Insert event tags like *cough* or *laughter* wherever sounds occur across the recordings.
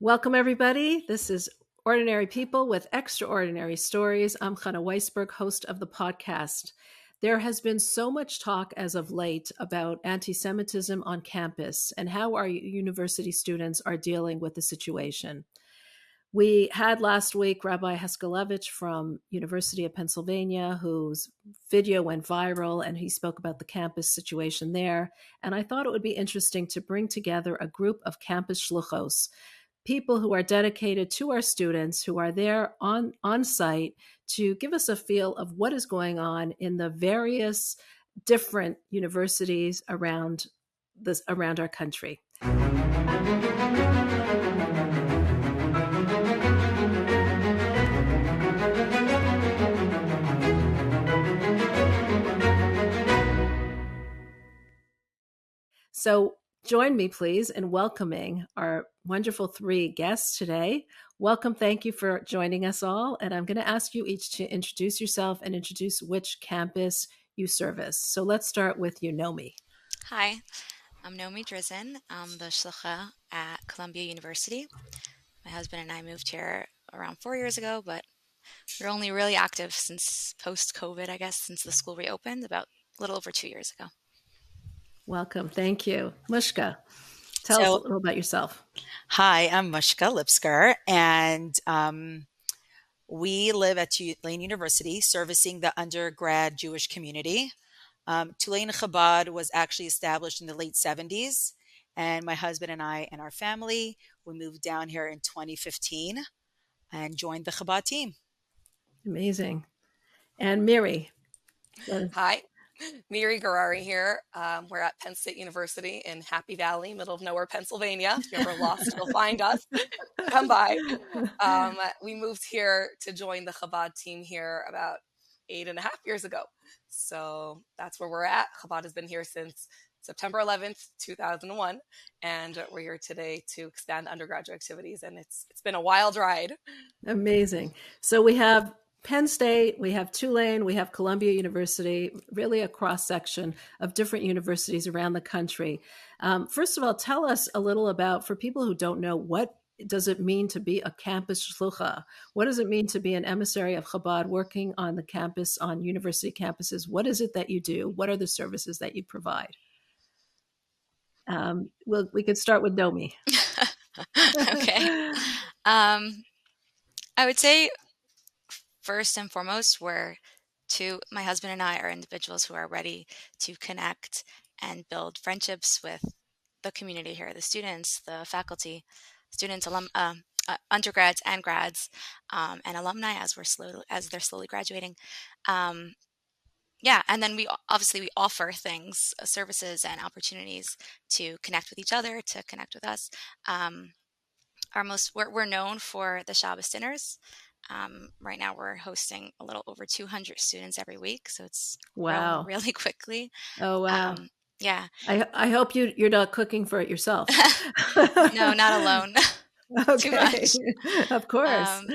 Welcome, everybody. This is Ordinary People with Extraordinary Stories. I'm Chana Weisberg, host of the podcast. There has been so much talk as of late about anti Semitism on campus and how our university students are dealing with the situation. We had last week Rabbi Haskelevich from University of Pennsylvania, whose video went viral, and he spoke about the campus situation there. And I thought it would be interesting to bring together a group of campus shluchos people who are dedicated to our students who are there on on site to give us a feel of what is going on in the various different universities around this around our country. So join me, please, in welcoming our wonderful three guests today. Welcome. Thank you for joining us all. And I'm going to ask you each to introduce yourself and introduce which campus you service. So let's start with you, Nomi. Hi, I'm Nomi Drizin. I'm the shlucha at Columbia University. My husband and I moved here around four years ago, but we're only really active since post COVID, I guess, since the school reopened about a little over two years ago. Welcome. Thank you. Mushka, tell so, us a little about yourself. Hi, I'm Mushka Lipskier, and um, we live at Tulane University servicing the undergrad Jewish community. Um, Tulane Chabad was actually established in the late 70s, and my husband and I and our family, we moved down here in 2015 and joined the Chabad team. Amazing. And Miri. Hi, Miri Gourarie here. Um, we're at Penn State University in Happy Valley, middle of nowhere, Pennsylvania. If you're ever lost, you'll find us. Come by. Um, we moved here to join the Chabad team here about eight and a half years ago. So that's where we're at. Chabad has been here since September 11th, 2001, and we're here today to expand undergraduate activities. And it's it's been a wild ride. Amazing. So we have Penn State, we have Tulane, we have Columbia University, really a cross section of different universities around the country. Um, first of all, tell us a little about, for people who don't know, what does it mean to be a campus shlucha? What does it mean to be an emissary of Chabad working on the campus, on university campuses? What is it that you do? What are the services that you provide? Um, well, we could start with Nomi. *laughs* okay. Um, I would say first and foremost, we're to my husband and I are individuals who are ready to connect and build friendships with the community here, the students, the faculty, students, alum, uh, uh, undergrads and grads, um, and alumni as we're slowly as they're slowly graduating. Um, yeah, and then we obviously we offer things, uh, services, and opportunities to connect with each other, to connect with us. Um, our most we're, we're known for the Shabbos dinners. Um, right now, we're hosting a little over 200 students every week, so it's wow really *laughs* quickly. Oh wow! Um, yeah. I I hope you you're not cooking for it yourself. *laughs* no, not alone. *laughs* *laughs* Okay, of course. Um,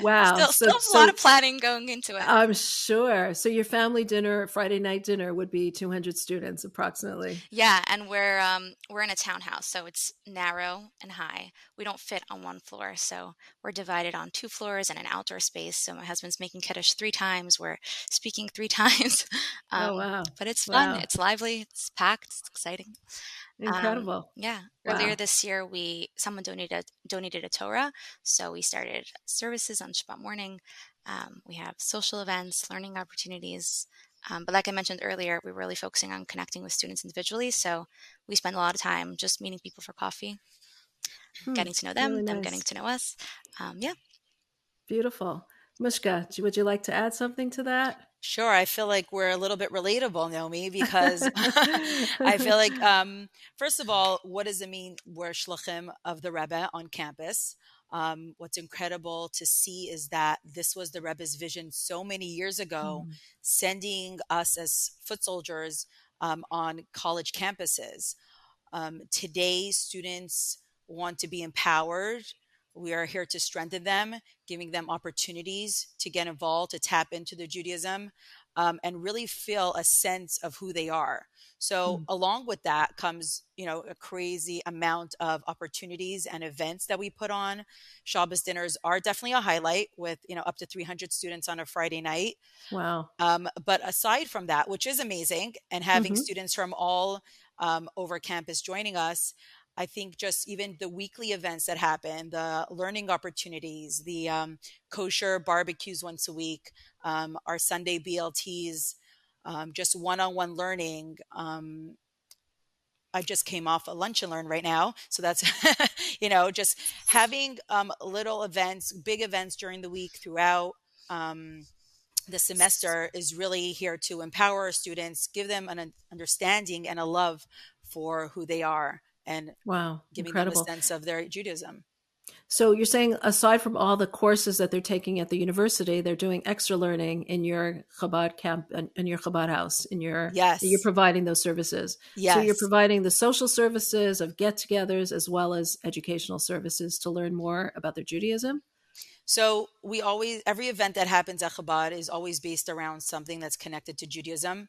wow, still, so, still so, a lot of planning going into it. I'm sure. So your family dinner, Friday night dinner, would be 200 students approximately. Yeah, and we're um, we're in a townhouse, so it's narrow and high. We don't fit on one floor, so we're divided on two floors and an outdoor space. So my husband's making kiddush three times. We're speaking three *laughs* times. Oh, um, oh wow! But it's fun. Wow. It's lively. It's packed. It's exciting. Incredible. Um, yeah. Wow. Earlier this year, we someone donated donated a Torah, so we started services on Shabbat morning. Um, we have social events, learning opportunities. Um, but like I mentioned earlier, we're really focusing on connecting with students individually. So we spend a lot of time just meeting people for coffee, hmm, getting to know them, really nice. them getting to know us. Um, yeah. Beautiful. Mushka, would you like to add something to that? Sure. I feel like we're a little bit relatable, Naomi, because *laughs* *laughs* I feel like, um, first of all, what does it mean we're shluchim of the Rebbe on campus? Um, what's incredible to see is that this was the Rebbe's vision so many years ago, mm. sending us as foot soldiers um, on college campuses. Um, today, students want to be empowered we are here to strengthen them, giving them opportunities to get involved, to tap into their Judaism. um, and really feel a sense of who they are. So mm. along with that comes, you know, a crazy amount of opportunities and events that we put on. Shabbos dinners are definitely a highlight with, you know, up to 300 students on a Friday night. Wow. Um, but aside from that, which is amazing, and having mm-hmm. students from all um, over campus joining us, I think just even the weekly events that happen, the learning opportunities, the um, kosher barbecues once a week, um, our Sunday BLTs, um, just one-on-one learning. Um, I just came off a lunch and learn right now, so that's *laughs* you know just having um, little events, big events during the week throughout um, the semester is really here to empower students, give them an understanding and a love for who they are and wow, giving incredible. them a sense of their Judaism. So you're saying aside from all the courses that they're taking at the university, they're doing extra learning in your Chabad camp and in your Chabad house in your yes you're providing those services. Yes. So you're providing the social services of get-togethers as well as educational services to learn more about their Judaism. So we always every event that happens at Chabad is always based around something that's connected to Judaism,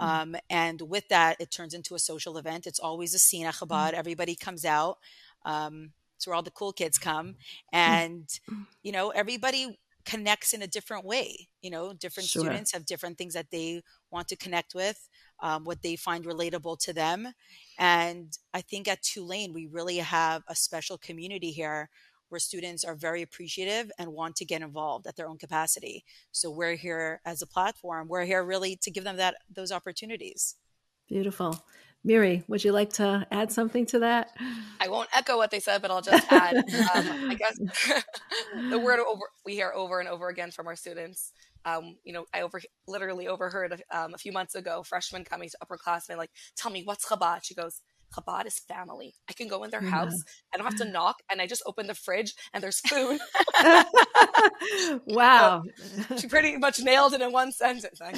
mm-hmm. um, and with that, it turns into a social event. It's always a scene at Chabad. Mm-hmm. Everybody comes out. Um, it's where all the cool kids come, mm. and you know everybody connects in a different way. You know, different sure. students have different things that they want to connect with, um, what they find relatable to them, and I think at Tulane we really have a special community here where students are very appreciative and want to get involved at their own capacity. So we're here as a platform. We're here really to give them that those opportunities. Beautiful. Miri, would you like to add something to that? I won't echo what they said, but I'll just add. um, I guess *laughs* the word over, we hear over and over again from our students. Um, you know, I over literally overheard um, a few months ago, freshman coming to upperclassmen like, "Tell me what's Chabad?" She goes, Chabad is family. I can go in their yeah. house. I don't have to knock, and I just open the fridge and there's food. *laughs* wow, *laughs* she pretty much nailed it in one sentence. *laughs*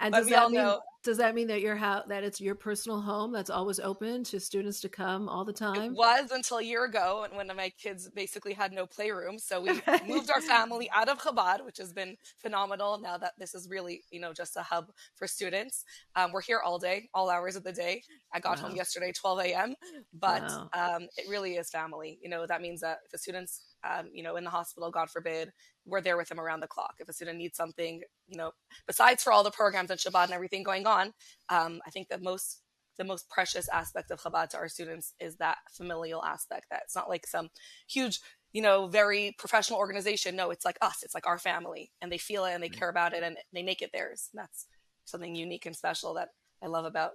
And but that mean know, does that mean that your house that it's your personal home that's always open to students to come all the time? It was until a year ago, and when my kids basically had no playroom, so we *laughs* moved our family out of Chabad, which has been phenomenal. Now that this is really you know just a hub for students, um, we're here all day, all hours of the day. I got wow. home yesterday 12 a.m., but wow. um, it really is family. You know that means that if the students um, you know, in the hospital, God forbid, we're there with them around the clock. If a student needs something, you know, besides for all the programs and Shabbat and everything going on, um, I think the most the most precious aspect of Chabad to our students is that familial aspect. That it's not like some huge, you know, very professional organization. No, it's like us. It's like our family, and they feel it and they care about it and they make it theirs. And that's something unique and special that I love about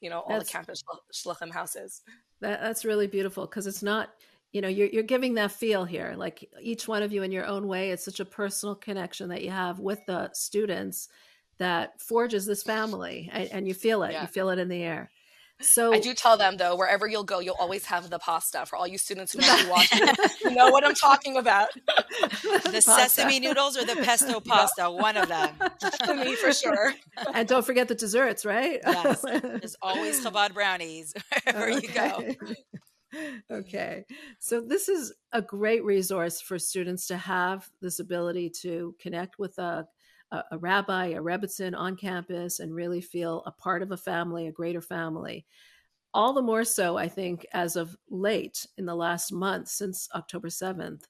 you know all that's, the campus shluchim houses. That, that's really beautiful because it's not you know you're, you're giving that feel here like each one of you in your own way it's such a personal connection that you have with the students that forges this family and, and you feel it yeah. you feel it in the air so I do tell them though, wherever you'll go, you'll always have the pasta for all you students who might be *laughs* watching. you know what I'm talking about. the sesame noodles or the pesto *laughs* pasta, one of them. *laughs* to me for sure. And don't forget the desserts, right? Yes. There's always Chabad brownies wherever okay. you go *laughs* okay. So this is a great resource for students to have this ability to connect with a, a, a rabbi, a rebbitzin on campus and really feel a part of a family, a greater family. All the more so, I think, as of late in the last month since October 7th,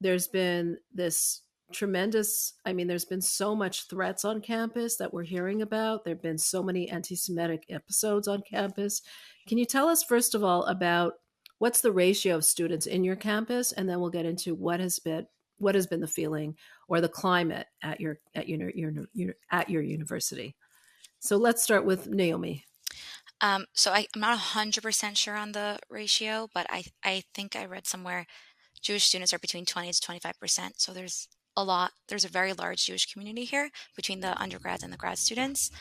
there's been this tremendous i mean there's been so much threats on campus that we're hearing about there've been so many anti-semitic episodes on campus can you tell us first of all about what's the ratio of students in your campus? And then we'll get into what has been what has been the feeling or the climate at your at your, your, your at your university. So let's start with naomi. Um, so I, i'm not 100% sure on the ratio but i i think i read somewhere jewish students are between 20 to 25% so there's a lot there's a very large jewish community here between the undergrads and the grad students.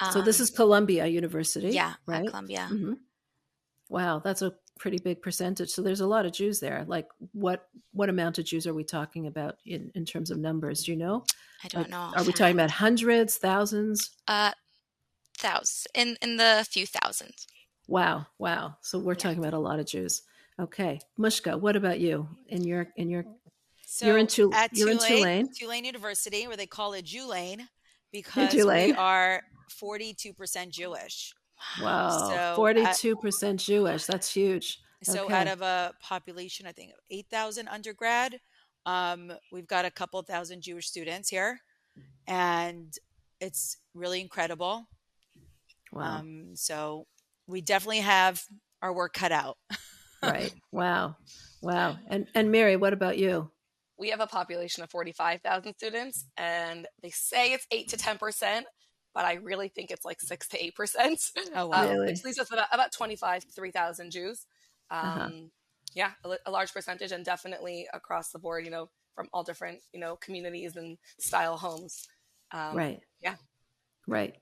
Um, so this is um, columbia university yeah right? Columbia. Mm-hmm. wow that's a pretty big percentage. So there's a lot of Jews there. Like what what amount of Jews are we talking about in, in terms of numbers? Do you know? I don't know. Are we talking about hundreds, thousands? Uh thousands. In in the few thousands. Wow. Wow. So we're yeah. talking about a lot of Jews. Okay. Mushka, what about you? In your in your so you're in, Tul- at you're Tulane, in Tulane. Tulane University, where they call it Julane because we are 42% Jewish. Wow. So 42% at, Jewish. That's huge. So okay. out of a population, I think 8,000 undergrad, um, we've got a couple thousand Jewish students here. And it's really incredible. Wow. Um, so we definitely have our work cut out. right. *laughs* Wow. Wow. And and Miri, what about you? We have a population of 45,000 students and they say it's 8 to 10%, but I really think it's like 6 to 8%. Oh, *laughs* wow. Um. Which leaves us about, about 25 3,000 Jews. Uh-huh. Um, uh-huh. Yeah, a, a large percentage and definitely across the board, you know, from all different, you know, communities and style homes. Um, right. Yeah. Right.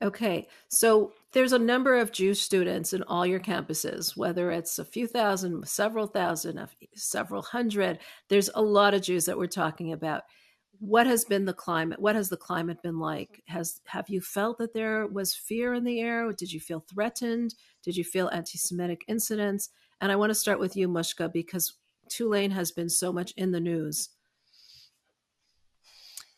Okay, so there's a number of Jewish students in all your campuses, whether it's a few thousand, several thousand, several hundred. There's a lot of Jews that we're talking about. What has been the climate? What has the climate been like? Has have you felt that there was fear in the air? Did you feel threatened? Did you feel anti-Semitic incidents? And I want to start with you, Mushka, because Tulane has been so much in the news.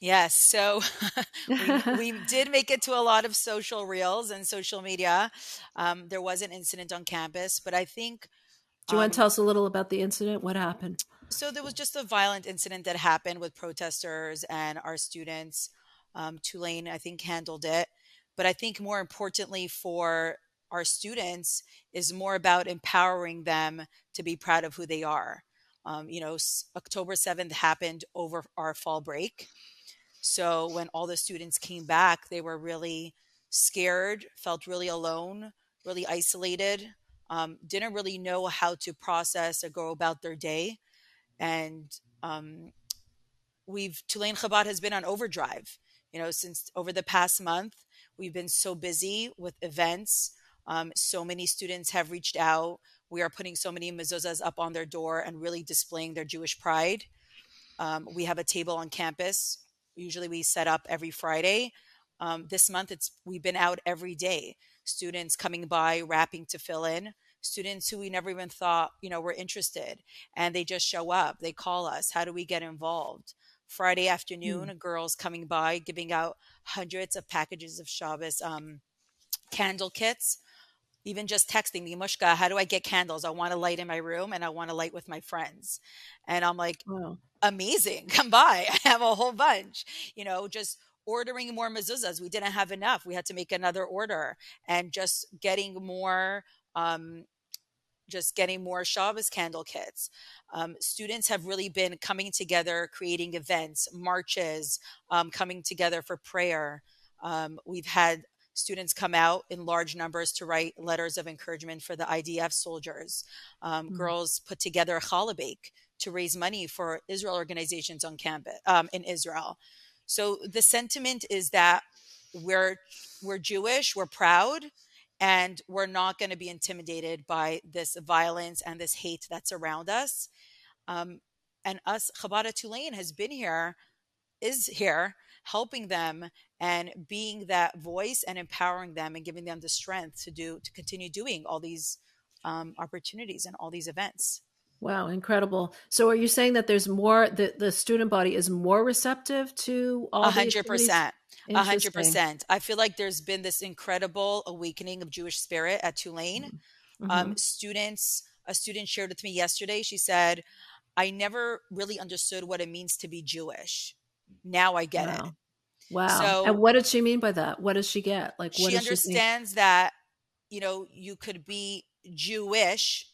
Yes. So *laughs* we, we, *laughs* did make it to a lot of social reels and social media. Um, there was an incident on campus, but I think. Do you um, want to tell us a little about the incident? What happened? So there was just a violent incident that happened with protesters and our students. Um, Tulane, I think, handled it. But I think more importantly for our students is more about empowering them to be proud of who they are. Um, you know, October 7th happened over our fall break. So when all the students came back, they were really scared, felt really alone, really isolated, um, didn't really know how to process or go about their day. And um, we've, Tulane Chabad has been on overdrive. You know, since over the past month, we've been so busy with events. Um, so many students have reached out. We are putting so many mezuzahs up on their door and really displaying their Jewish pride. Um, we have a table on campus usually we set up every Friday. Um, this month, it's we've been out every day. Students coming by, wrapping to fill in. Students who we never even thought you know were interested, and they just show up. They call us. How do we get involved? Friday afternoon, mm. girls coming by, giving out hundreds of packages of Shabbos um, candle kits even just texting me, Mushka, how do I get candles? I want to light in my room and I want to light with my friends. And I'm like, wow. amazing. *laughs* Come by. I have a whole bunch, you know, just ordering more mezuzahs. We didn't have enough. We had to make another order and just getting more, um, just getting more Shabbos candle kits. Um, students have really been coming together, creating events, marches, um, coming together for prayer. Um, we've had students come out in large numbers to write letters of encouragement for the IDF soldiers. Um, mm-hmm. Girls put together a challah bake to raise money for Israel organizations on campus um, in Israel. So the sentiment is that we're we're Jewish, we're proud, and we're not going to be intimidated by this violence and this hate that's around us. Um, and us, Chabad Tulane has been here, is here, helping them and being that voice and empowering them and giving them the strength to do to continue doing all these um, opportunities and all these events wow incredible so are you saying that there's more the, the student body is more receptive to all 100% a hundred percent. I feel like there's been this incredible awakening of Jewish spirit at Tulane. Mm-hmm. Um, mm-hmm. students, a student shared with me yesterday. She said, "I never really understood what it means to be Jewish. Now I get wow. it. Wow. So, and what did she mean by that? What does she get? Like, what she understands she that, you know, you could be Jewish.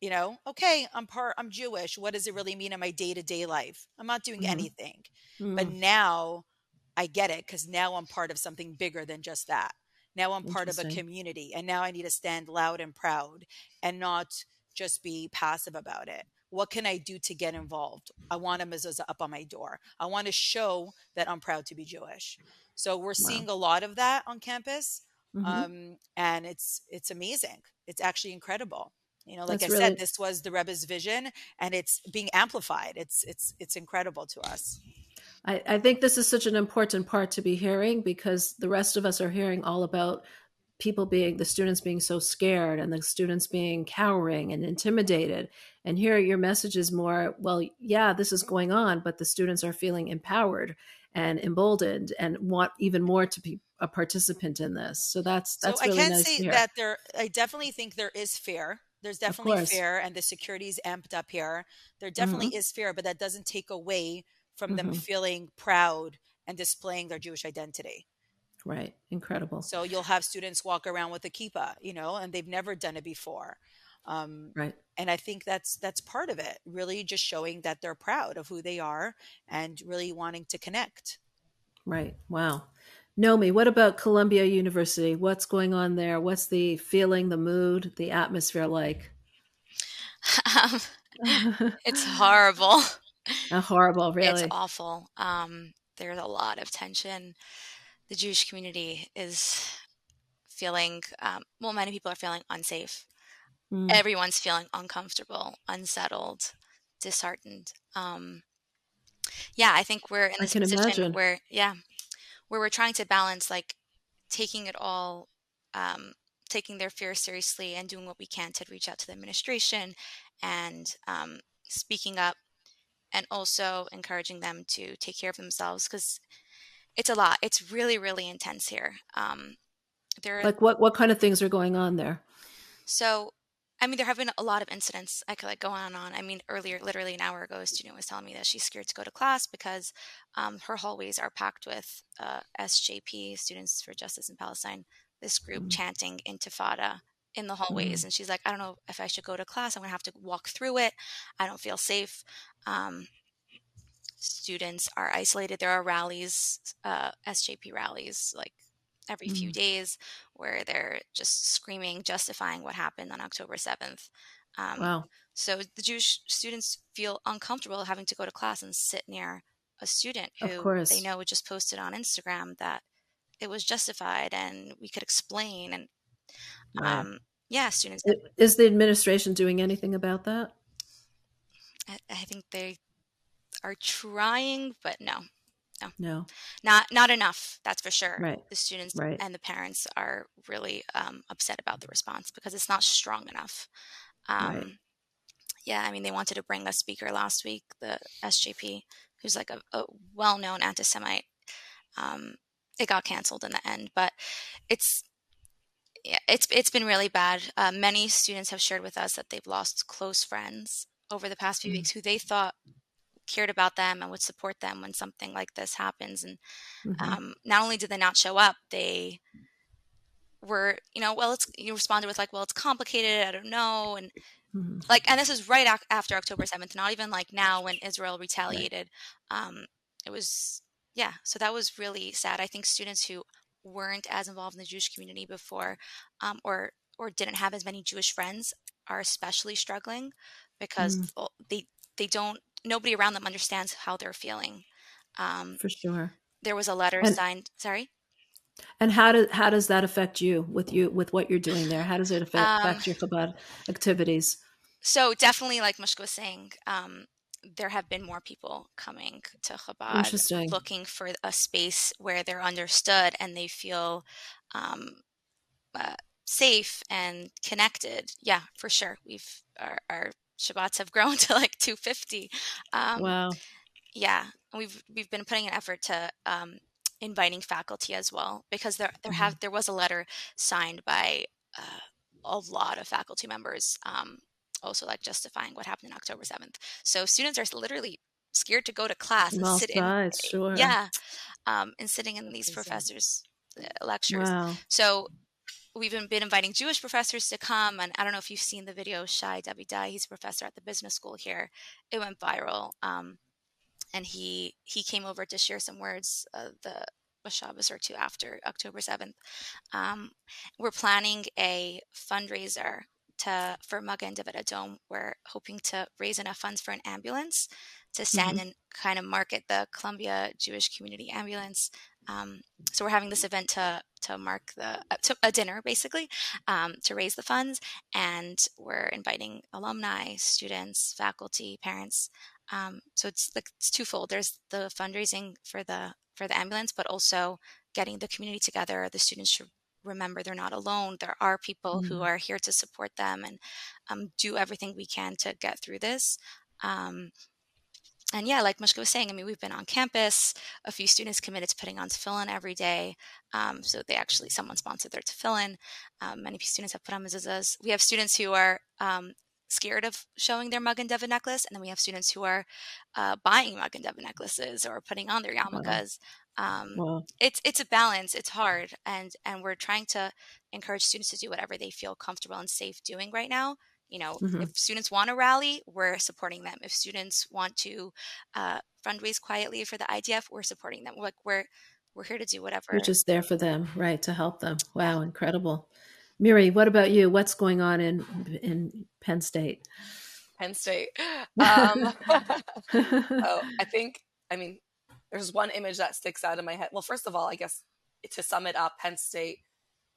You know, okay, I'm part, I'm Jewish. What does it really mean in my day to day life? I'm not doing mm-hmm. anything. Mm-hmm. But now I get it because now I'm part of something bigger than just that. Now I'm part of a community and now I need to stand loud and proud and not just be passive about it what can I do to get involved? I want a mezuzah up on my door. I want to show that I'm proud to be Jewish. So we're wow. seeing a lot of that on campus, mm-hmm. um, and it's it's amazing. It's actually incredible. You know, like That's I really... said, this was the Rebbe's vision, and it's being amplified. It's it's it's incredible to us. I, I think this is such an important part to be hearing because the rest of us are hearing all about people being the students being so scared and the students being cowering and intimidated. And here your message is more well yeah this is going on but the students are feeling empowered and emboldened and want even more to be a participant in this. So that's that's so really i can nice say that there i definitely think there is fear. There's definitely fear and the security is amped up here. There definitely mm-hmm. is fear but that doesn't take away from mm-hmm. them feeling proud and displaying their jewish identity Right. Incredible. So you'll have students walk around with a kippah, you know, and they've never done it before. Um, right. And I think that's that's part of it. Really, just showing that they're proud of who they are and really wanting to connect. Right. Wow. Nomi, what about Columbia University? What's going on there? What's the feeling, the mood, the atmosphere like? *laughs* Um, it's horrible. *laughs* *laughs* Horrible, really. It's awful. Um, there's a lot of tension the Jewish community is feeling, um, well, many people are feeling unsafe. Mm. Everyone's feeling uncomfortable, unsettled, disheartened. Um, yeah, I think we're in this position imagine. where, yeah, where we're trying to balance like taking it all, um, taking their fear seriously and doing what we can to reach out to the administration and um, speaking up and also encouraging them to take care of themselves because it's a lot. It's really, really intense here. Um, there, like what what kind of things are going on there? So, I mean, there have been a lot of incidents. I could like go on and on. I mean, earlier, literally an hour ago, a student was telling me that she's scared to go to class because um, her hallways are packed with uh, SJP, Students for Justice in Palestine, this group mm-hmm. chanting Intifada in the hallways. Mm-hmm. And she's like, I don't know if I should go to class. I'm going to have to walk through it. I don't feel safe. Um, students are isolated. There are rallies, uh, SJP rallies, like every mm-hmm. few days, where they're just screaming, justifying what happened on October 7th. Um, wow. So the Jewish students feel uncomfortable having to go to class and sit near a student who they know just posted on Instagram that it was justified and we could explain. And um, yeah, students. Is the administration doing anything about that? I, I think they are trying, but no, no, no, not not enough. That's for sure. Right. The students right. and the parents are really um, upset about the response because it's not strong enough. Um, right. Yeah, I mean, they wanted to bring a speaker last week, the SJP, who's like a, a well-known anti-Semite. Um, it got canceled in the end, but it's it's it's been really bad. Uh, many students have shared with us that they've lost close friends over the past few mm. weeks who they thought cared about them and would support them when something like this happens. And mm-hmm. um, not only did they not show up, they were, you know, well, it's you responded with like, well, it's complicated. I don't know, and mm-hmm. like, and this is right ac- after October seventh, not even like now when Israel retaliated. Right. Um, it was, yeah. So that was really sad. I think students who weren't as involved in the Jewish community before, um, or or didn't have as many Jewish friends, are especially struggling because mm. they they don't nobody around them understands how they're feeling. Um, For sure. There was a letter and, signed. Sorry. And how does how does that affect you with you with what you're doing there? How does it affect, um, affect your Chabad activities? So definitely, like Mushka was saying, um, there have been more people coming to Chabad, looking for a space where they're understood and they feel um, uh, safe and connected. Yeah, for sure. We've our, our Shabbats have grown *laughs* to like 250. Um, wow. Yeah, we've we've been putting an effort to um, inviting faculty as well because there there have mm-hmm. there was a letter signed by uh, a lot of faculty members, um, also like justifying what happened on October 7th. So students are literally scared to go to class and sit in, sure. yeah, um, and sitting in these professors' uh, lectures. Wow. So we've been inviting Jewish professors to come, and I don't know if you've seen the video. Shai Davidai, he's a professor at the business school here. It went viral, um, and he he came over to share some words uh, the a Shabbos or two after October seventh. Um, we're planning a fundraiser to for Magen David Adom. We're hoping to raise enough funds for an ambulance to stand mm-hmm. and kind of market the Columbia Jewish Community Ambulance um, so we're having this event to to mark the uh, to a dinner basically um, to raise the funds, and we're inviting alumni, students, faculty, parents. Um, so it's like it's twofold. There's the fundraising for the for the ambulance, but also getting the community together, the students to remember they're not alone. There are people Mm-hmm. who are here to support them and um, do everything we can to get through this. Um, and yeah, like Mushka was saying, I mean, we've been on campus. A few students committed to putting on tefillin every day. Um, so they actually, someone sponsored their tefillin. Um, many students have put on mezuzahs. We have students who are um, scared of showing their Magen David necklace, and then we have students who are uh, buying and David necklaces or putting on their yarmulkes. Um, Wow. it's it's a balance. It's hard, and and we're trying to encourage students to do whatever they feel comfortable and safe doing right now. You know, Mhm. if students want to rally, we're supporting them. If students want to uh, fundraise quietly for the IDF, we're supporting them. Like we're we're here to do whatever. You're just there for them, right? To help them. Wow, incredible. Miri, what about you? What's going on in in Penn State? Penn State. *laughs* Um, *laughs* oh, I *laughs* think, I mean, there's one image that sticks out in my head. Well, first of all, I guess to sum it up, Penn State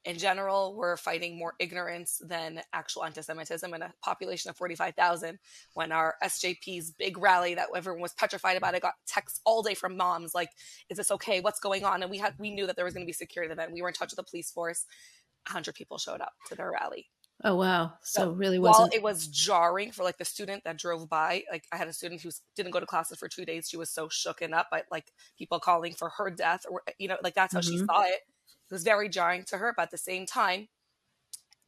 in general, we're fighting more ignorance than actual anti Semitism in a population of 45,000. When our SJP's big rally that everyone was petrified about, it got texts all day from moms like, is this okay? What's going on? And we had, we knew that there was going to be security event. We were in touch with the police force. 100 people showed up to their rally oh wow. So, So, really while wasn't it was jarring for like the student that drove by like i had a student who didn't go to classes for two days she was so shooken up by like people calling for her death or you know like that's how she Mhm. saw it it was very jarring to her but at the same time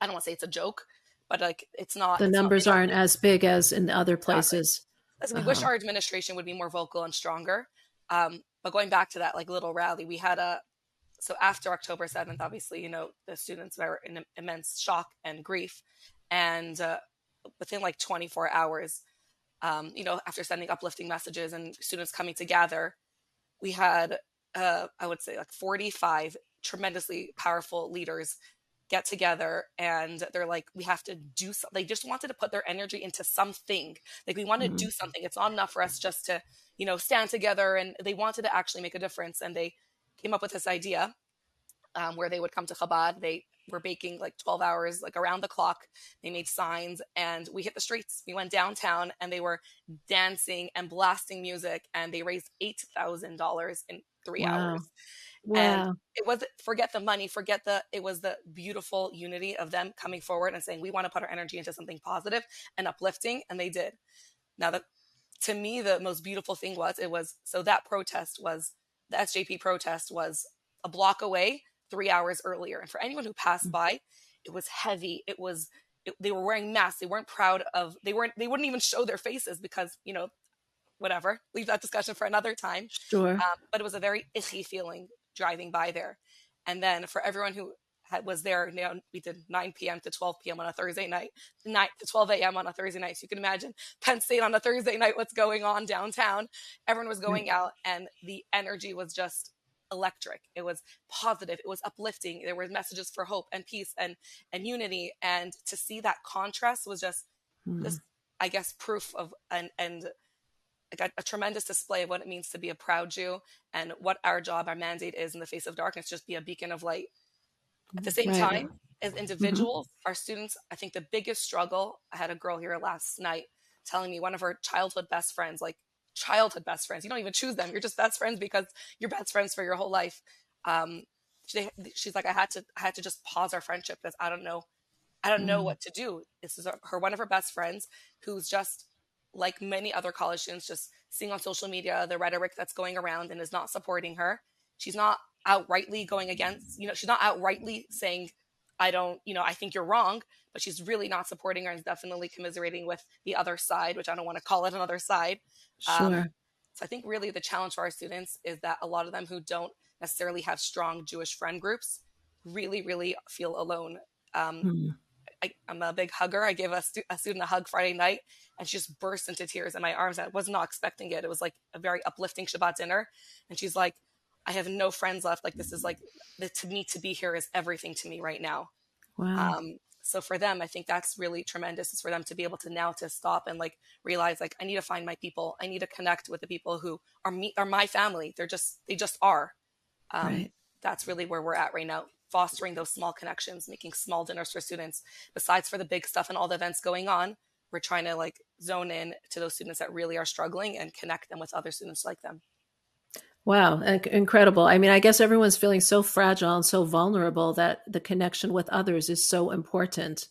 i don't want to say it's a joke but like it's not the it's numbers not- aren't as big as in other places. as we wish Uh-huh. our administration would be more vocal and stronger. Um, but going back to that like little rally, we had a so after October seventh, obviously, you know, the students were in immense shock and grief, and uh, within like 24 hours, um, you know, after sending uplifting messages and students coming together, we had uh, I would say like 45 tremendously powerful leaders get together and they're like we have to do something they just wanted to put their energy into something. Like we want to Mhm. do something. It's not enough for us just to you know stand together and they wanted to actually make a difference and they came up with this idea um, where they would come to chabad. They were baking like 12 hours like around the clock. They made signs and we hit the streets. We went downtown and they were dancing and blasting music and they raised $8000 in three Wow. hours. Wow. it was forget the money forget the it was the beautiful unity of them coming forward and saying we want to put our energy into something positive and uplifting and they did. Now that to me the most beautiful thing was it was so that protest was the sjp protest was a block away three hours earlier. And for anyone who passed by it was heavy. It was it, they were wearing masks. They weren't proud of they weren't they wouldn't even show their faces because you know whatever. Leave that discussion for another time. Sure. um, but it was a very icky feeling driving by there. And then for everyone who was there, you know, we did 9 p.m. to 12 p.m. on a Thursday night, 9 to 12 a.m. on a Thursday night. So you can imagine Penn State on a Thursday night, what's going on downtown. Everyone was going out, and the energy was just electric. It was positive. It was uplifting. There were messages for hope and peace and and unity. And to see that contrast was just Mhm. this, I guess, proof of and and like a, a tremendous display of what it means to be a proud Jew and what our job, our mandate is in the face of darkness, just be a beacon of light. At the same Right. time, as individuals, our students, I think the biggest struggle, I had a girl here last night telling me one of her childhood best friends, like childhood best friends, you don't even choose them, you're just best friends because you're best friends for your whole life. Um, she, she's like, I had to, I had to just pause our friendship because I don't know, I don't know Mm. what to do. This is her, one of her best friends who's just like many other college students, just seeing on social media the rhetoric that's going around and is not supporting her. She's not outrightly going against, you know, she's not outrightly saying, I don't, you know, I think you're wrong, but she's really not supporting her and is definitely commiserating with the other side, which I don't want to call it another side. Um, Sure. So I think really the challenge for our students is that a lot of them who don't necessarily have strong Jewish friend groups really, really feel alone. Um, Hmm. I, I'm a big hugger. I gave a, stu- a student a hug Friday night, and she just burst into tears in my arms. I was not expecting it. It was like a very uplifting Shabbat dinner, and she's like, "I have no friends left. Like this is like the, to me to be here is everything to me right now." Wow. Um, so for them, I think that's really tremendous. Is for them to be able to now to stop and like realize like I need to find my people. I need to connect with the people who are me are my family. They're just they just are. Um, Right. That's really where we're at right now. Fostering those small connections, making small dinners for students. Besides for the big stuff and all the events going on, we're trying to like zone in to those students that really are struggling and connect them with other students like them. Wow, incredible. I mean, I guess everyone's feeling so fragile and so vulnerable that the connection with others is so important.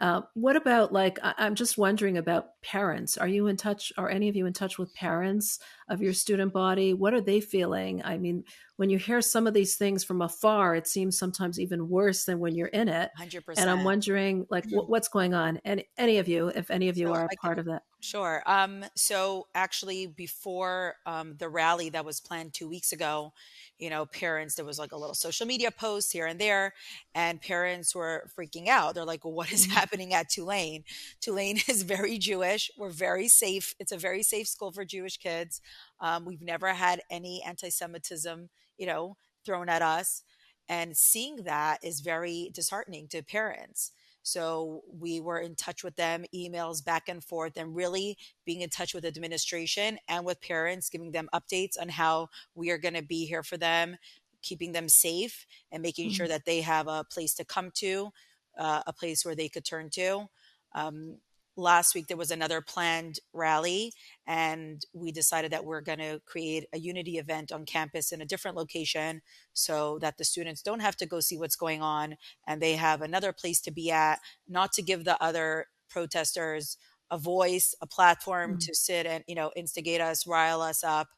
Uh, what about like I- am just wondering about parents. Are you in touch? Are any of you in touch with parents of your student body? What are they feeling? I mean, when you hear some of these things from afar, it seems sometimes even worse than when you're in it. Hundred And percent. And I'm wondering, like, mm-hmm. what's going on? And any of you, if any of you so are a part of that. Sure. Um, so actually, before um, the rally that was planned two weeks ago, you know, parents, there was like a little social media post here and there, and parents were freaking out. They're like, well, what is *laughs* mm-hmm. happening at Tulane? Tulane *laughs* is very Jewish. We're very safe. It's a very safe school for Jewish kids. Um, we've never had any anti Semitism, you know, thrown at us. And seeing that is very disheartening to parents. So we were in touch with them, emails back and forth, and really being in touch with administration and with parents, giving them updates on how we are going to be here for them, keeping them safe, and making mm-hmm. sure that they have a place to come to, uh, a place where they could turn to. Um, last week there was another planned rally and we decided that we're going to create a unity event on campus in a different location so that the students don't have to go see what's going on and they have another place to be at not to give the other protesters a voice a platform mm-hmm. to sit and you know instigate us rile us up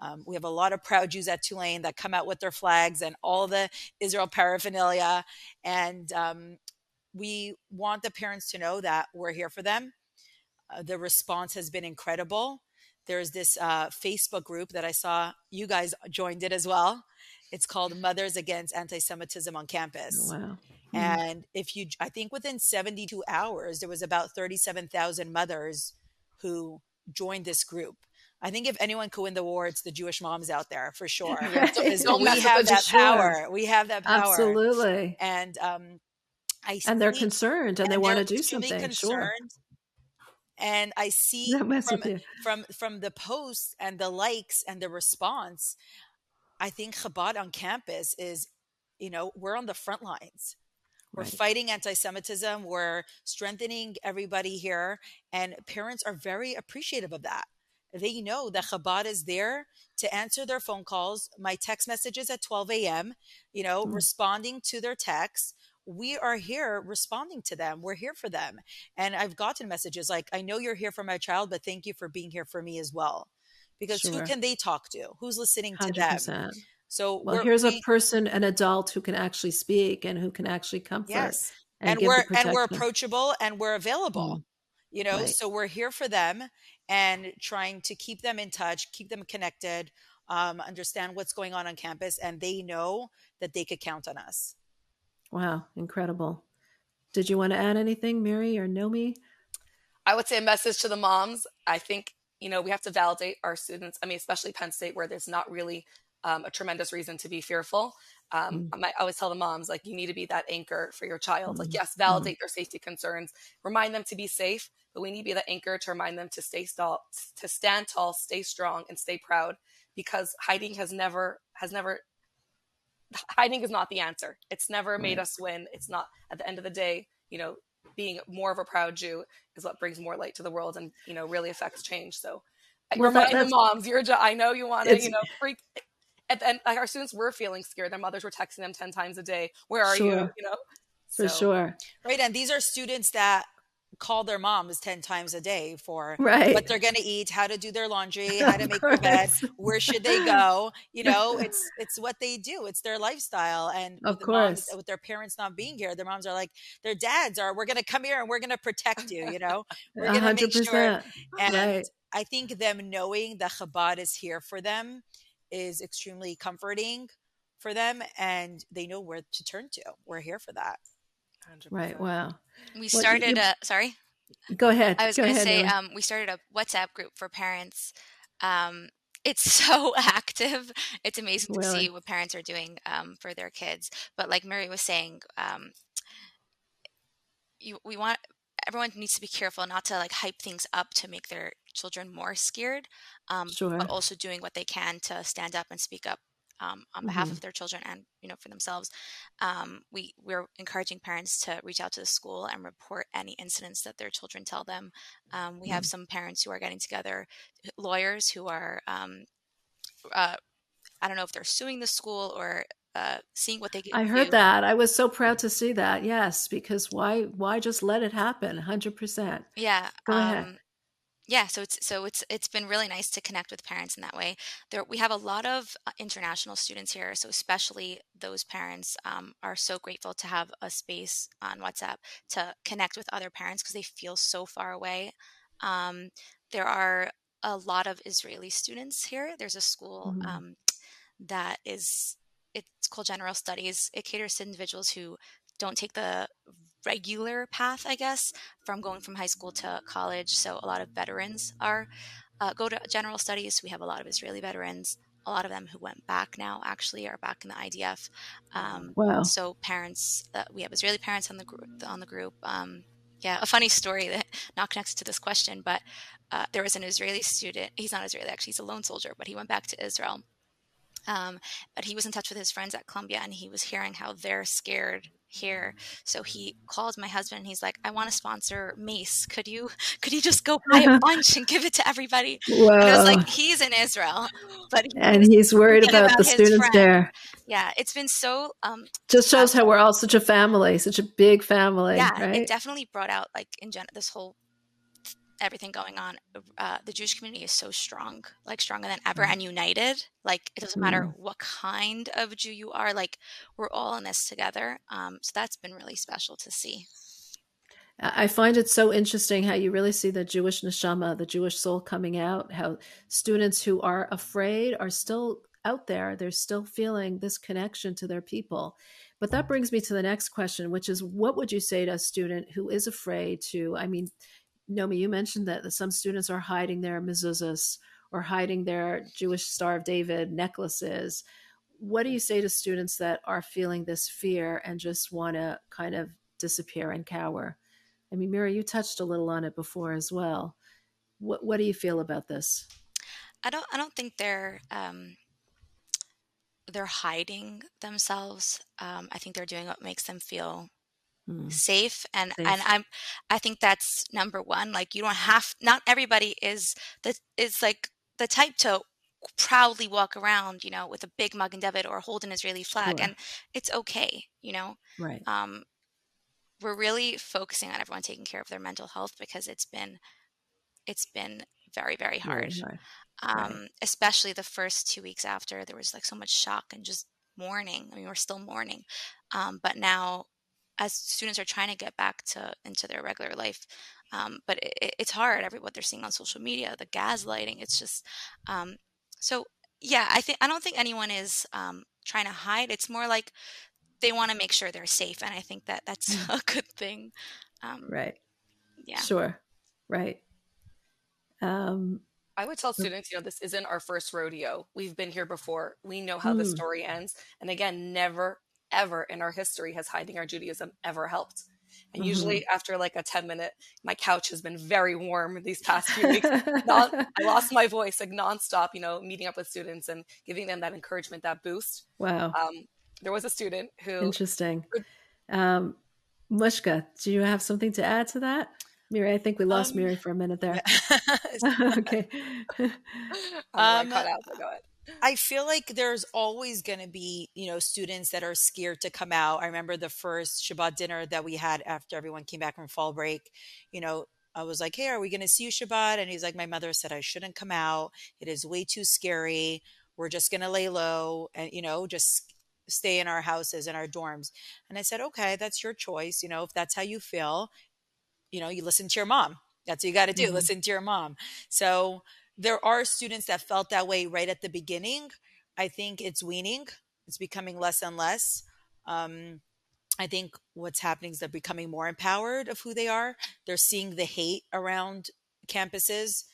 um, we have a lot of proud Jews at Tulane that come out with their flags and all the Israel paraphernalia. And um, we want the parents to know that we're here for them. Uh, the response has been incredible. There's this uh, Facebook group that I saw you guys joined it as well. It's called Mothers Against Anti Semitism on Campus. Oh, wow. Mm. And if you, I think within 72 hours, there was about 37,000 mothers who joined this group. I think if anyone could win the war, it's the Jewish moms out there for *laughs* sure. so, we have that power. We have that power. Absolutely. And um, I and they're concerned and, and they want to do something. Concerned. Sure. And I *laughs* see from, from from the posts and the likes and the response, I think Chabad on campus is, you know, we're on the front lines. We're right. fighting anti-Semitism. We're strengthening everybody here, and parents are very appreciative of that. They know that Chabad is there to answer their phone calls, my text messages at 12 a.m., you know, mm. responding to their texts, we are here responding to them. We're here for them. And I've gotten messages like, I know you're here for my child, but thank you for being here for me as well. Because sure. who can they talk to? Who's listening to 100%. them? So well, here's we, a person, an adult who can actually speak and who can actually comfort. Yes. And, and we're and we're approachable and we're available. Mm. You know, right. so we're here for them and trying to keep them in touch, keep them connected, um, understand what's going on on campus, and they know that they could count on us. Wow, incredible. Did you want to add anything, Miri or Nomi? I would say a message to the moms. I think, you know, we have to validate our students. I mean, especially Penn State, where there's not really um, a tremendous reason to be fearful. Um, mm. I always tell the moms, like, you need to be that anchor for your child. Mm. Like, yes, validate mm. their safety concerns, remind them to be safe, but we need to be that anchor to remind them to stay tall, to stand tall, stay strong, and stay proud. Because hiding has never has never hiding is not the answer. It's never made us win. It's not at the end of the day, you know, being more of a proud Jew is what brings more light to the world and, you know, really affects change. So well, remind that, the moms, you're, I know you want to, you know, freak at the end, like our students were feeling scared. Their mothers were texting them 10 times a day. Where are sure. you? You know, for so. sure. Right. And these are students that call their moms 10 times a day for right. what they're going to eat how to do their laundry *laughs* how to make their bed where should they go? You know it's *laughs* it's what they do it's their lifestyle and of with course. moms, with their parents not being here their moms are like their dads are we're going to come here and we're going to protect you you know? We're going to make sure and right. i think them knowing that chabad is here for them is extremely comforting for them and they know where to turn to. We're here for that 100%. Right. Wow. We started a sorry. Go ahead. I was going to say um, we started a WhatsApp group for parents. Um, it's *laughs* so active. It's amazing really? to see what parents are doing um, for their kids. But like Miri was saying, um, you, we want everyone needs to be careful not to like hype things up to make their children more scared, um, sure. but also doing what they can to stand up and speak up um, on behalf mm-hmm. of their children and you know for themselves. Um, we we're encouraging parents to reach out to the school and report any incidents that their children tell them. Um, we mm-hmm. have some parents who are getting together, lawyers who are um, uh, I don't know if they're suing the school or uh, seeing what they get. I heard that. I was so proud to see that. Yes, because why why just let it happen? Hundred percent. Yeah. Go um, ahead. Yeah, so it's so it's it's been really nice to connect with parents in that way. There we have a lot of uh, international students here, so especially those parents um, are so grateful to have a space on WhatsApp to connect with other parents because they feel so far away. Um, there are a lot of Israeli students here. There's a school mm-hmm. um, that is it's called General Studies. It caters to individuals who don't take the regular path, I guess, from going from high school to college. So a lot of veterans are uh, go to General Studies. We have a lot of Israeli veterans. A lot of them who went back now actually are back in the IDF. Um, wow! So parents, uh, we have Israeli parents on the group. On the group, um, yeah. A funny *laughs* story that not connected to this question, but uh, there was an Israeli student. He's not Israeli actually; he's a lone soldier, but he went back to Israel um, but he was in touch with his friends at Columbia and he was hearing how they're scared here. So he called my husband and he's like, I want to sponsor Mace. Could you *laughs* could you just go buy a *laughs* bunch and give it to everybody? Whoa. And I was like, he's in Israel. *gasps* But he and he's worried about, about, the students friend. there. Yeah, it's been so um just shows how we're all such a family, such a big family. Yeah, right? it definitely brought out like in general this whole everything going on, uh, the Jewish community is so strong, like stronger than ever, mm. and united. Like it doesn't matter mm. what kind of Jew you are. Like we're all in this together. Um, so that's been really special to see. I find it so interesting how you really see the Jewish neshama, the Jewish soul coming out. How students who are afraid are still out there. They're still feeling this connection to their people. But that brings me to the next question, which is what would you say to a student who is afraid to? I mean, Nomi, you mentioned that some students are hiding their mezuzahs or hiding their Jewish Star of David necklaces. What do you say to students that are feeling this fear and just want to kind of disappear and cower? I mean, Miri, you touched a little on it before as well. What What do you feel about this? I don't. I don't think they're um, they're hiding themselves. Um, I think they're doing what makes them feel mm. safe and safe. and i'm i think that's number one like you don't have not everybody is that is like the type to proudly walk around you know with a big Magen David or hold an israeli flag sure. and it's okay you know right um we're really focusing on everyone taking care of their mental health because it's been it's been very very hard, very hard. Um, right. especially the first two weeks after there was like so much shock and just mourning i mean we're still mourning um, but now as students are trying to get back to into their regular life um, but it, it's hard every what they're seeing on social media the gaslighting it's just um, so yeah i think i don't think anyone is um, trying to hide it's more like they want to make sure they're safe and i think that that's mm. *laughs* a good thing um, right yeah sure right um, I would tell students, you know, this isn't our first rodeo. We've been here before. We know how mm. the story ends. And again, never ever in our history has hiding our Judaism ever helped. And mm-hmm. usually after like a 10 minute, my couch has been very warm these past few weeks. non, I *laughs* lost my voice like nonstop, you know, meeting up with students and giving them that encouragement, that boost. Wow. Um, there was a student who. Interesting. Um, Mushka, do you have something to add to that? Miri, I think we lost um, Miri for a minute there. *laughs* *laughs* okay. um, cut out, go ahead. I feel like there's always going to be, you know, students that are scared to come out. I remember the first Shabbat dinner that we had after everyone came back from fall break. You know, I was like, "Hey, are we going to see you Shabbat?" And he's like, "My mother said I shouldn't come out. It is way too scary. We're just going to lay low and, you know, just stay in our houses and our dorms." And I said, "Okay, that's your choice. You know, if that's how you feel, you know, you listen to your mom. That's what you got to do. Mm-hmm. Listen to your mom." So, there are students that felt that way right at the beginning. I think it's weaning. It's becoming less and less. Um, I think what's happening is they're becoming more empowered of who they are. They're seeing the hate around campuses.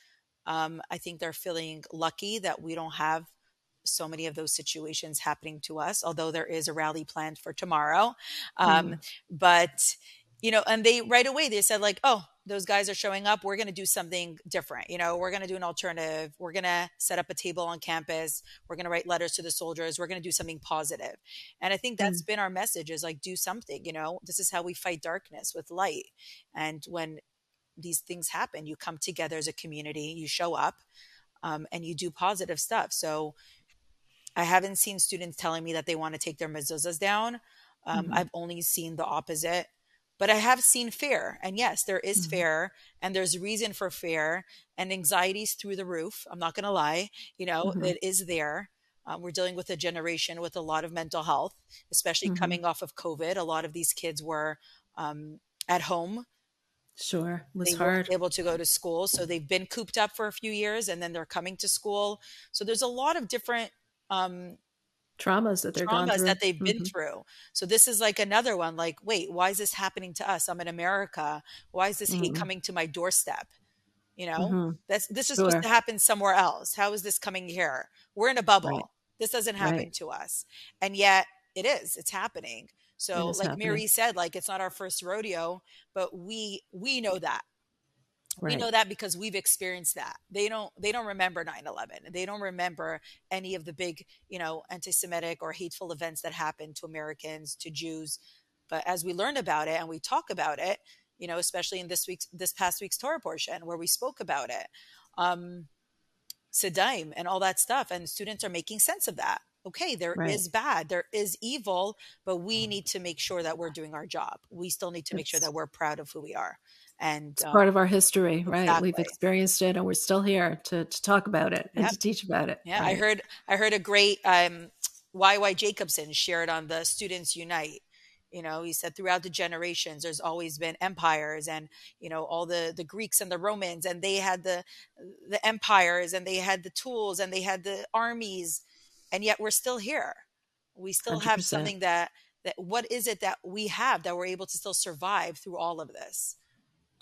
Um, I think they're feeling lucky that we don't have so many of those situations happening to us, although there is a rally planned for tomorrow. Um, mm. But, you know, and they right away they said, like, oh, those guys are showing up we're going to do something different you know we're going to do an alternative we're going to set up a table on campus we're going to write letters to the soldiers we're going to do something positive. and i think that's mm. been our message is like do something you know this is how we fight darkness with light and when these things happen you come together as a community you show up um, and you do positive stuff so I haven't seen students telling me that they want to take their mezuzahs down. Um, Mhm. I've only seen the opposite, but I have seen fear. And yes, there is Mhm. fear and there's reason for fear and anxieties through the roof. I'm not going to lie. You know, Mhm. it is there. Um, we're dealing with a generation with a lot of mental health, especially Mhm. coming off of COVID. A lot of these kids were um, at home Sure. It was they hard. able to go to school so they've been cooped up for a few years and then they're coming to school so there's a lot of different um, Traumas that they're gone traumas through. that they've been Mhm. through so this is like another one like wait why is this happening to us i'm in america why is this hate Mhm. coming to my doorstep you know Mhm. that's this is Sure. supposed to happen somewhere else how is this coming here we're in a bubble Right. this doesn't happen Right. to us and yet it is it's happening so is like happening. Miri said like it's not our first rodeo but we we know that we know that because we've experienced that. They don't they don't remember 9-11 they don't remember any of the big you know anti-semitic or hateful events that happened to americans to jews. But as we learn about it and we talk about it you know especially in this week's this past week's torah portion where we spoke about it um Sedom and all that stuff and students are making sense of that. Okay there is Right. bad there is evil but we need to make sure that we're doing our job. We still need to make sure that we're proud of who we are and It's um, part of our history, right? We've experienced it and we're still here to, to talk about it and Yep. to teach about it. Yeah, I heard I heard a great um YY Jacobson shared on the Students Unite. You know, he said throughout the generations there's always been empires and you know all the the Greeks and the Romans and they had the the empires and they had the tools and they had the armies and yet we're still here. We still have 100%. something that that what is it that we have that we're able to still survive through all of this?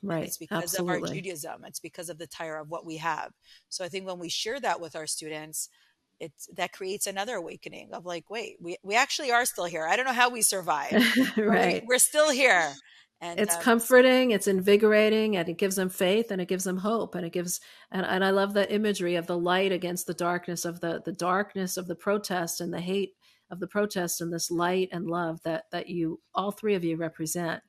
Right. It's because of our Judaism. It's because of the tire of what we have. So I think when we share that with our students, it's that creates another awakening of like, wait, we, we actually are still here. I don't know how we survived. *laughs* right. We're still here. And it's um, comforting it's invigorating and it gives them faith and it gives them hope and it gives and, and i love the imagery of the light against the darkness of the the darkness of the protest and the hate of the protest and this light and love that that you all three of you represent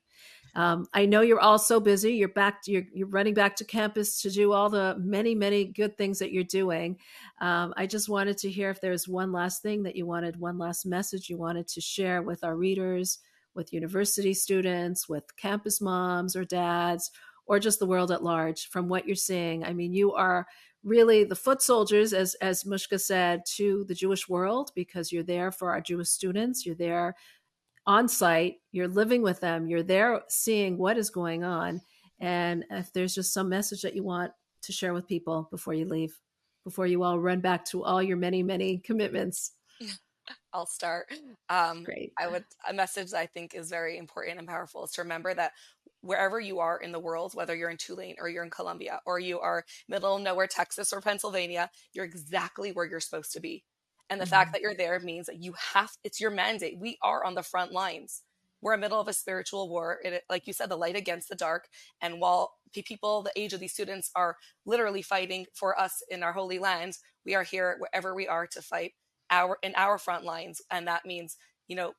um, I know you're all so busy. You're back. You're you're running back to campus to do all the many many good things that you're doing. Um, I just wanted to hear if there's one last thing that you wanted, one last message you wanted to share with our readers, with university students, with campus moms or dads, or just the world at large. From what you're seeing, I mean, you are really the foot soldiers, as as Mushka said, to the Jewish world because you're there for our Jewish students. You're there on site, you're living with them, you're there seeing what is going on. And if there's just some message that you want to share with people before you leave, before you all run back to all your many, many commitments. *laughs* I'll start. Um, Great. I would a message I think is very important and powerful is to remember that wherever you are in the world, whether you're in Tulane or you're in Columbia or you are middle of nowhere, Texas or Pennsylvania, you're exactly where you're supposed to be. And the Mhm. fact that you're there means that you have it's your mandate. We are on the front lines. We're in the middle of a spiritual war. It, like you said, the light against the dark. And while the people the age of these students are literally fighting for us in our holy land, we are here wherever we are to fight our in our front lines. And that means, you know,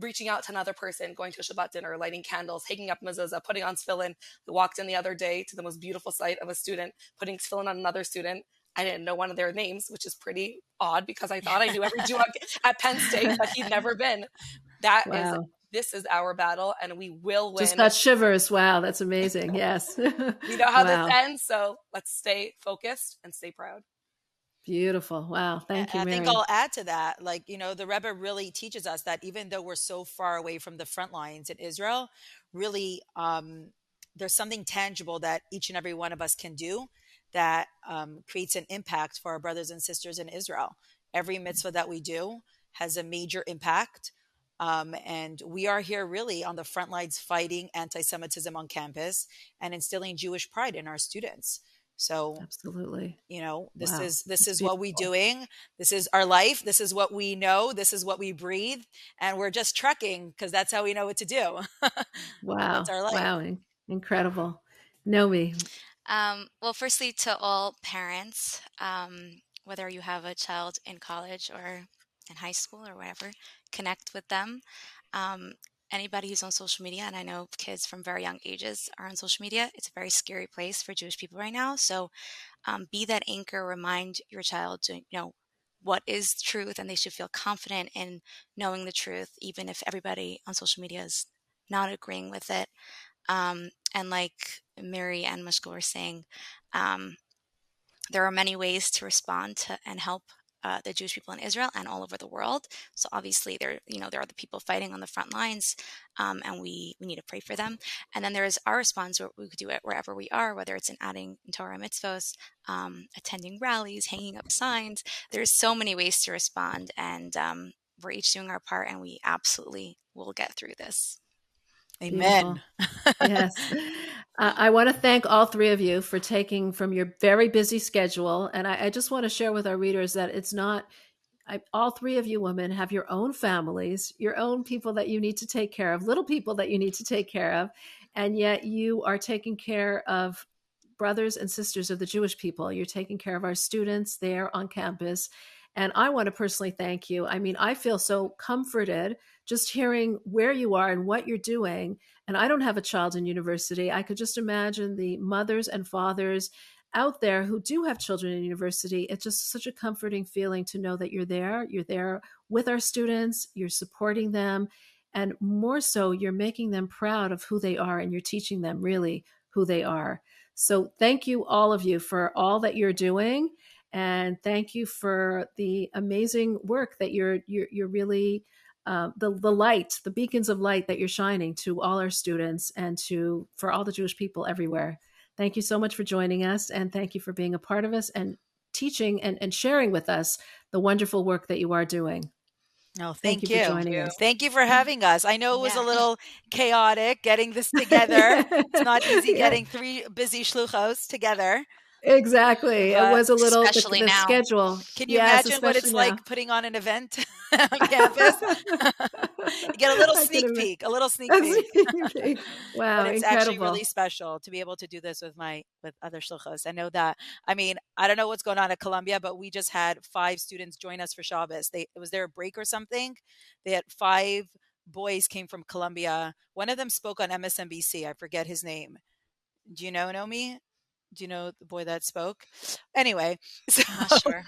reaching out to another person, going to a Shabbat dinner, lighting candles, hanging up mezuzah, putting on tefillin. I walked in the other day to the most beautiful sight of a student putting tefillin on another student. I didn't know one of their names, which is pretty odd because I thought I knew every *laughs* Jew at Penn State, but he'd never been. That is Wow. this is our battle, and we will win. Just got shivers. Wow, that's amazing. Yes. *laughs* we know how wow. this ends, so let's stay focused and stay proud. Beautiful. Wow. Thank you, I Miri. think I'll add to that. Like, you know, the Rebbe really teaches us that even though we're so far away from the front lines in Israel, really, um, there's something tangible that each and every one of us can do that um, creates an impact for our brothers and sisters in Israel. Every mitzvah that we do has a major impact. Um, and we are here really on the front lines fighting anti Semitism on campus and instilling Jewish pride in our students. So Absolutely. you know this Wow, is this is what we beautiful. doing this is our life this is what we know this is what we breathe and we're just trucking because that's how we know what to do *laughs* Wow. our life. Wow. In- incredible. Nomi. Um, well, firstly, to all parents, um, whether you have a child in college or in high school or whatever, connect with them. Um, anybody who's on social media, and I know kids from very young ages are on social media, it's a very scary place for Jewish people right now. So um, be that anchor, remind your child to, you know, what is truth and they should feel confident in knowing the truth, even if everybody on social media is not agreeing with it. Um, and like Miri and Mushka were saying, um, there are many ways to respond to and help uh, the Jewish people in Israel and all over the world. So obviously, there you know there are the people fighting on the front lines, um, and we we need to pray for them. And then there is our response where we could do it wherever we are, whether it's in adding Torah mitzvos, um, attending rallies, hanging up signs. There's so many ways to respond, and um, we're each doing our part, and we absolutely will get through this. Amen. yes. Uh, I want to thank all three of you for taking from your very busy schedule. And I, I just want to share with our readers that it's not, I, all three of you women have your own families, your own people that you need to take care of, little people that you need to take care of. And yet you are taking care of brothers and sisters of the Jewish people. You're taking care of our students there on campus. And I want to personally thank you. I mean, I feel so comforted just hearing where you are and what you're doing. And I don't have a child in university. I could just imagine the mothers and fathers out there who do have children in university. It's just such a comforting feeling to know that you're there. You're there with our students, you're supporting them. And more so, you're making them proud of who they are and you're teaching them really who they are. So, thank you, all of you, for all that you're doing. And thank you for the amazing work that you're, you're, you're really uh, the the light, the beacons of light that you're shining to all our students and to for all the Jewish people everywhere. Thank you so much for joining us, and thank you for being a part of us and teaching and, and sharing with us the wonderful work that you are doing. No, thank, thank you. you. For joining us. Thank you for having us. I know it was yeah. a little chaotic getting this together. *laughs* it's not easy getting three busy shluchos together. Exactly. it uh, was a little especially the, the schedule. Can you yes, imagine what it's now. like putting on an event *laughs* on *laughs* campus? *laughs* you get a little sneak peek, a little sneak peek. wow, but it's incredible. actually really special to be able to do this with my with other shluchos. I know that. I mean, I don't know what's going on at Columbia, but we just had five students join us for Shabbos. They was there a break or something? They had five boys came from Columbia. One of them spoke on MSNBC. I forget his name. Do you know Nomi? Do you know the boy that spoke? Anyway, *laughs* so sure.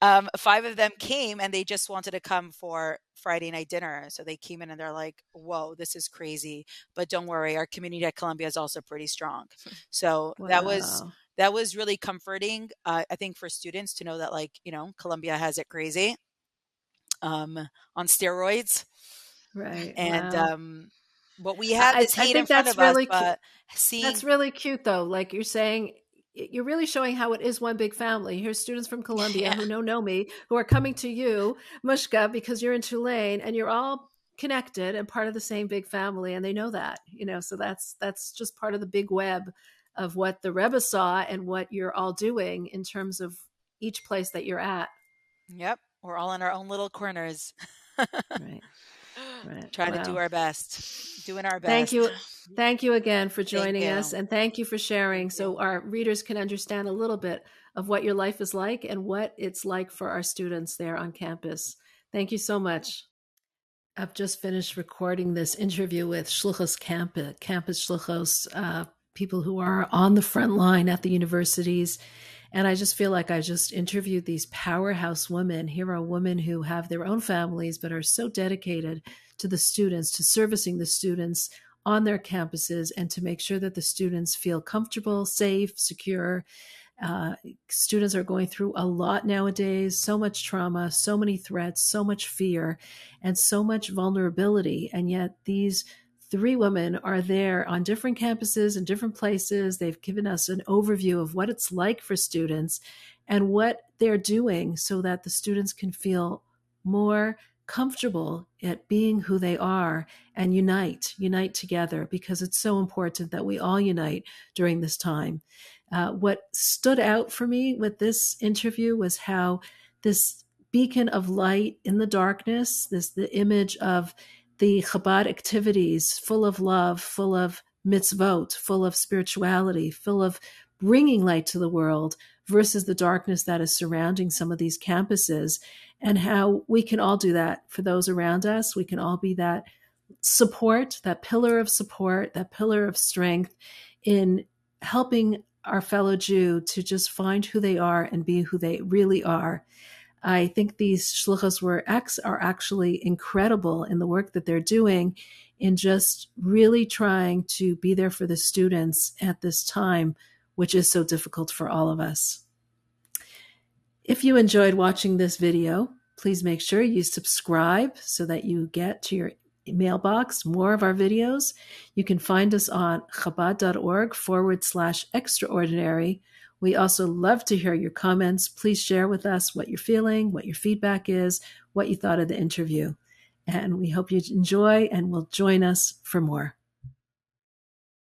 um, five of them came and they just wanted to come for Friday night dinner. So they came in and they're like, "Whoa, this is crazy!" But don't worry, our community at Columbia is also pretty strong. *laughs* So wow. that was that was really comforting. Uh, I think for students to know that, like you know, Columbia has it crazy um, on steroids, right? And wow. um, what we have is I, hate I in front of really us, but seeing that's really cute though. Like you're saying, you're really showing how it is one big family. Here's students from Columbia yeah. who know know me who are coming to you, Mushka, because you're in Tulane, and you're all connected and part of the same big family, and they know that. You know, so that's that's just part of the big web of what the Rebbe saw and what you're all doing in terms of each place that you're at. Yep, we're all in our own little corners. *laughs* right. Right. Trying wow. to do our best, doing our best. Thank you. Thank you again for joining us and thank you for sharing so our readers can understand a little bit of what your life is like and what it's like for our students there on campus. Thank you so much. I've just finished recording this interview with Shluchos Campus, Campus Shluchos, uh, people who are on the front line at the universities and I just feel like I just interviewed these powerhouse women. Here are women who have their own families, but are so dedicated to the students, to servicing the students on their campuses, and to make sure that the students feel comfortable, safe, secure. Uh, students are going through a lot nowadays so much trauma, so many threats, so much fear, and so much vulnerability. And yet, these three women are there on different campuses and different places. They've given us an overview of what it's like for students and what they're doing so that the students can feel more comfortable at being who they are and unite, unite together, because it's so important that we all unite during this time. Uh, what stood out for me with this interview was how this beacon of light in the darkness, this the image of the Chabad activities full of love, full of mitzvot, full of spirituality, full of bringing light to the world versus the darkness that is surrounding some of these campuses, and how we can all do that for those around us. We can all be that support, that pillar of support, that pillar of strength in helping our fellow Jew to just find who they are and be who they really are. I think these shluchas were ex are actually incredible in the work that they're doing in just really trying to be there for the students at this time, which is so difficult for all of us. If you enjoyed watching this video, please make sure you subscribe so that you get to your mailbox more of our videos. You can find us on chabad.org forward slash extraordinary. We also love to hear your comments. Please share with us what you're feeling, what your feedback is, what you thought of the interview. And we hope you enjoy and will join us for more.